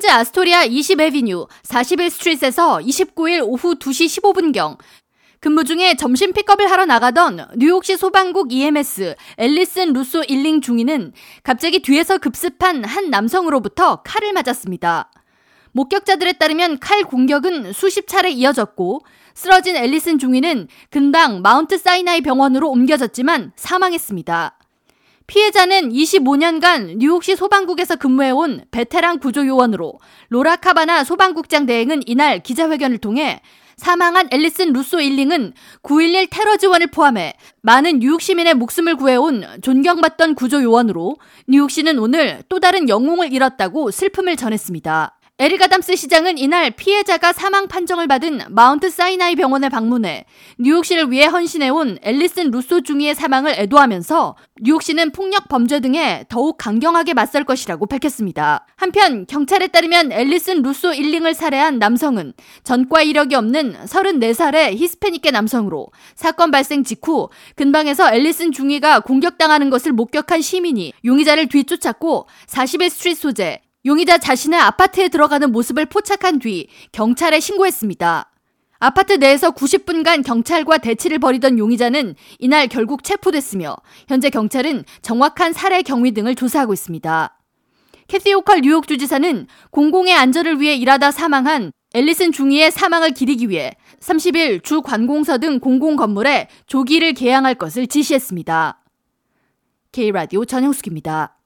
퀸즈 아스토리아 20에비뉴 41스트리트에서 29일 오후 2시 15분경 근무 중에 점심 픽업을 하러 나가던 뉴욕시 소방국 EMS 앨리슨 루소 일링 중위는 갑자기 뒤에서 급습한 한 남성으로부터 칼을 맞았습니다. 목격자들에 따르면 칼 공격은 수십 차례 이어졌고 쓰러진 앨리슨 중위는 근방 마운트 사이나이 병원으로 옮겨졌지만 사망했습니다. 피해자는 25년간 뉴욕시 소방국에서 근무해온 베테랑 구조요원으로 로라 카바나 소방국장 대행은 이날 기자회견을 통해 사망한 앨리슨 루소 일링은 9.11 테러 지원을 포함해 많은 뉴욕 시민의 목숨을 구해온 존경받던 구조요원으로 뉴욕시는 오늘 또 다른 영웅을 잃었다고 슬픔을 전했습니다. 에릭 아담스 시장은 이날 피해자가 사망 판정을 받은 마운트 사이나이 병원에 방문해 뉴욕시를 위해 헌신해온 앨리슨 루소 중위의 사망을 애도하면서 뉴욕시는 폭력 범죄 등에 더욱 강경하게 맞설 것이라고 밝혔습니다. 한편 경찰에 따르면 앨리슨 루소 일링을 살해한 남성은 전과 이력이 없는 34살의 히스패닉계 남성으로 사건 발생 직후 근방에서 앨리슨 중위가 공격당하는 것을 목격한 시민이 용의자를 뒤쫓았고 41 스트리트 소재 용의자 자신의 아파트에 들어가는 모습을 포착한 뒤 경찰에 신고했습니다. 아파트 내에서 90분간 경찰과 대치를 벌이던 용의자는 이날 결국 체포됐으며 현재 경찰은 정확한 살해 경위 등을 조사하고 있습니다. 캐시 호컬 뉴욕 주지사는 공공의 안전을 위해 일하다 사망한 앨리슨 중위의 사망을 기리기 위해 30일 주 관공서 등 공공 건물에 조기를 게양할 것을 지시했습니다. K라디오 전영숙입니다.